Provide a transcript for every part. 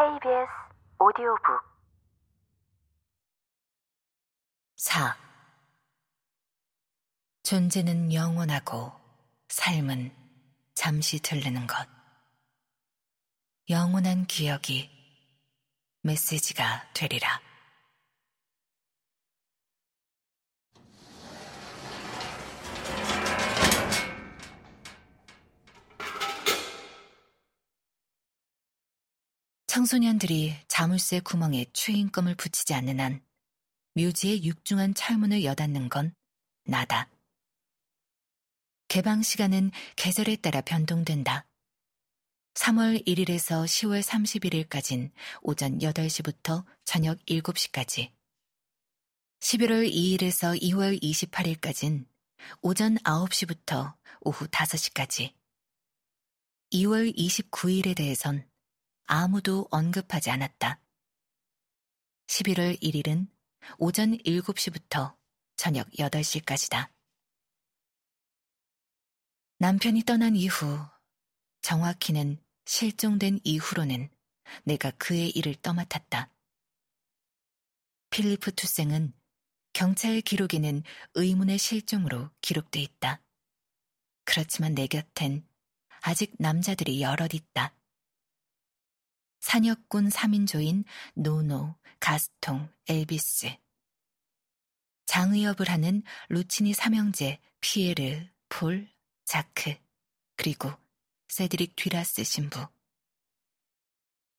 KBS 오디오북 4. 존재는 영원하고 삶은 잠시 들르는 것. 영원한 기억이 메시지가 되리라. 청소년들이 자물쇠 구멍에 추인검을 붙이지 않는 한 묘지의 육중한 철문을 여닫는 건 나다. 개방 시간은 계절에 따라 변동된다. 3월 1일에서 10월 31일까진 오전 8시부터 저녁 7시까지. 11월 2일에서 2월 28일까진 오전 9시부터 오후 5시까지. 2월 29일에 대해선 아무도 언급하지 않았다. 11월 1일은 오전 7시부터 저녁 8시까지다. 남편이 떠난 이후, 정확히는 실종된 이후로는 내가 그의 일을 떠맡았다. 필리프 투생은 경찰 기록에는 의문의 실종으로 기록돼 있다. 그렇지만 내 곁엔 아직 남자들이 여럿 있다. 산역군 3인조인 노노, 가스통, 엘비스. 장의업을 하는 루치니 삼형제, 피에르, 폴, 자크, 그리고 세드릭 뒤라스 신부.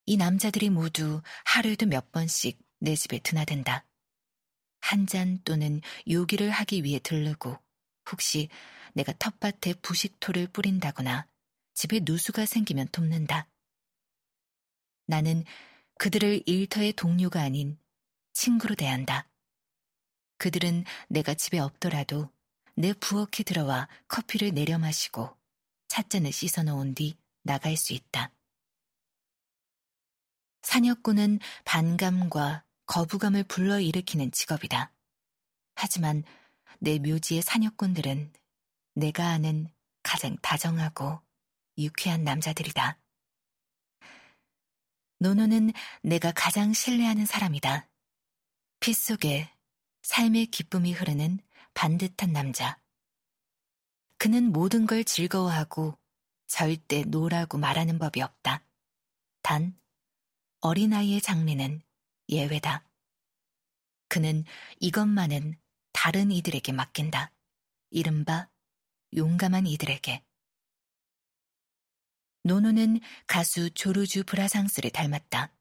이 남자들이 모두 하루에도 몇 번씩 내 집에 드나든다. 한 잔 또는 요기를 하기 위해 들르고 혹시 내가 텃밭에 부식토를 뿌린다거나 집에 누수가 생기면 돕는다. 나는 그들을 일터의 동료가 아닌 친구로 대한다. 그들은 내가 집에 없더라도 내 부엌에 들어와 커피를 내려 마시고 찻잔을 씻어 놓은 뒤 나갈 수 있다. 사냥꾼은 반감과 거부감을 불러일으키는 직업이다. 하지만 내 묘지의 산역꾼들은 내가 아는 가장 다정하고 유쾌한 남자들이다. 노노는 내가 가장 신뢰하는 사람이다. 피 속에 삶의 기쁨이 흐르는 반듯한 남자. 그는 모든 걸 즐거워하고 절대 no라고 말하는 법이 없다. 단, 어린아이의 장래는 예외다. 그는 이것만은 다른 이들에게 맡긴다. 이른바 용감한 이들에게. 노노는 가수 조르주 브라상스를 닮았다.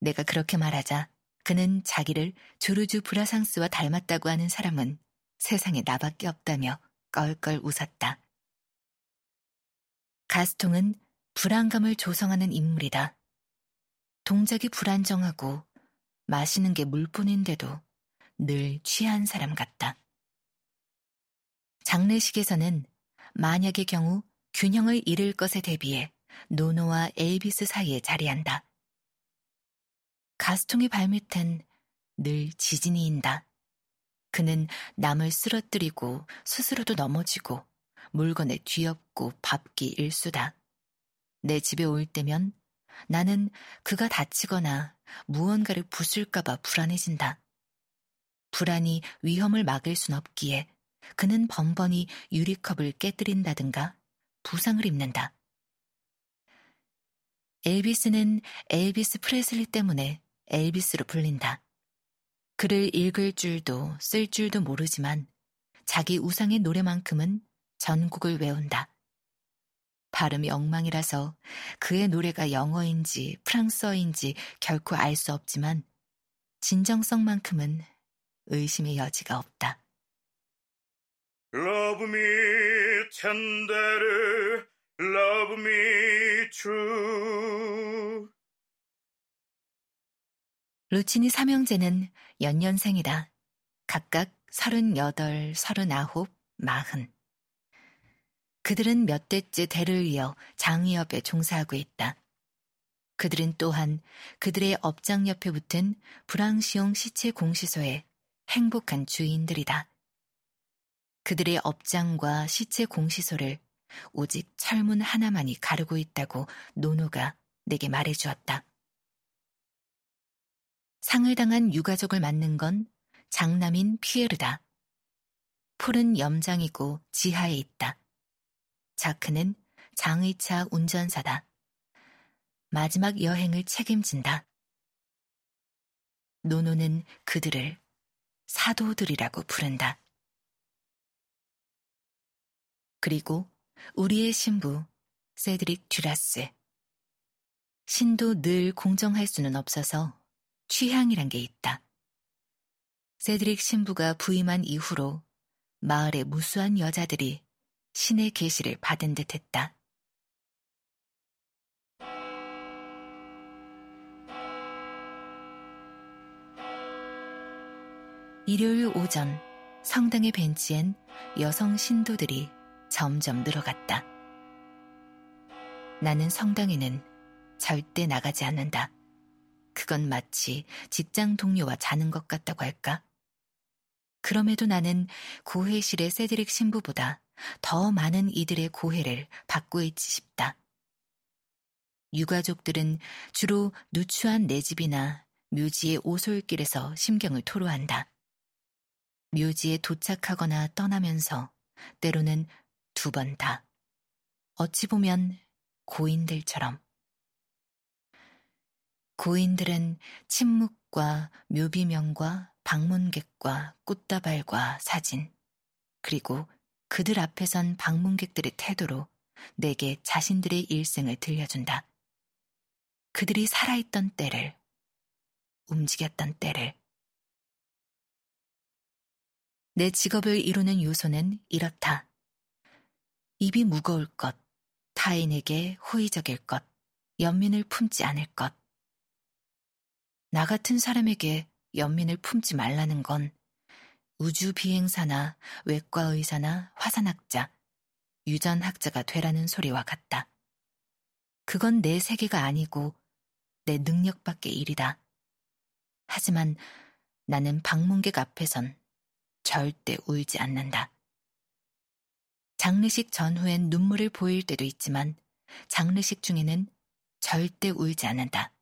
내가 그렇게 말하자 그는 자기를 조르주 브라상스와 닮았다고 하는 사람은 세상에 나밖에 없다며 껄껄 웃었다. 가스통은 불안감을 조성하는 인물이다. 동작이 불안정하고 마시는 게 물뿐인데도 늘 취한 사람 같다. 장례식에서는 만약의 경우 균형을 잃을 것에 대비해 노노와 엘비스 사이에 자리한다. 가스통의 발밑엔 늘 지진이 인다. 그는 남을 쓰러뜨리고 스스로도 넘어지고 물건에 뒤엎고 밟기 일수다. 내 집에 올 때면 나는 그가 다치거나 무언가를 부술까봐 불안해진다. 불안이 위험을 막을 순 없기에 그는 번번이 유리컵을 깨뜨린다든가 부상을 입는다. 엘비스는 엘비스 프레슬리 때문에 엘비스로 불린다. 글을 읽을 줄도 쓸 줄도 모르지만 자기 우상의 노래만큼은 전곡을 외운다. 발음이 엉망이라서 그의 노래가 영어인지 프랑스어인지 결코 알 수 없지만 진정성만큼은 의심의 여지가 없다. Love me tender, love me true. 루치니 삼형제는 연년생이다. 각각 서른여덟, 서른아홉, 마흔. 그들은 몇 대째 대를 이어 장의업에 종사하고 있다. 그들은 또한 그들의 업장 옆에 붙은 브랑시옹 시체 공시소의 행복한 주인들이다. 그들의 업장과 시체 공시소를 오직 철문 하나만이 가르고 있다고 노노가 내게 말해 주었다. 상을 당한 유가족을 맞는 건 장남인 피에르다. 폴은 염장이고 지하에 있다. 자크는 장의차 운전사다. 마지막 여행을 책임진다. 노노는 그들을 사도들이라고 부른다. 그리고 우리의 신부 세드릭 듀라스. 신도 늘 공정할 수는 없어서 취향이란 게 있다. 세드릭 신부가 부임한 이후로 마을의 무수한 여자들이 신의 계시를 받은 듯 했다. 일요일 오전 성당의 벤치엔 여성 신도들이 점점 늘어갔다. 나는 성당에는 절대 나가지 않는다. 그건 마치 직장 동료와 자는 것 같다고 할까? 그럼에도 나는 고해실의 세드릭 신부보다 더 많은 이들의 고해를 받고 있지 싶다. 유가족들은 주로 누추한 내 집이나 묘지의 오솔길에서 심경을 토로한다. 묘지에 도착하거나 떠나면서 때로는 두 번 다. 어찌 보면 고인들처럼. 고인들은 침묵과 묘비명과 방문객과 꽃다발과 사진, 그리고 그들 앞에 선 방문객들의 태도로 내게 자신들의 일생을 들려준다. 그들이 살아있던 때를, 움직였던 때를. 내 직업을 이루는 요소는 이렇다. 입이 무거울 것, 타인에게 호의적일 것, 연민을 품지 않을 것. 나 같은 사람에게 연민을 품지 말라는 건 우주 비행사나 외과 의사나 화산학자, 유전학자가 되라는 소리와 같다. 그건 내 세계가 아니고 내 능력 밖의 일이다. 하지만 나는 방문객 앞에선 절대 울지 않는다. 장례식 전후엔 눈물을 보일 때도 있지만 장례식 중에는 절대 울지 않는다.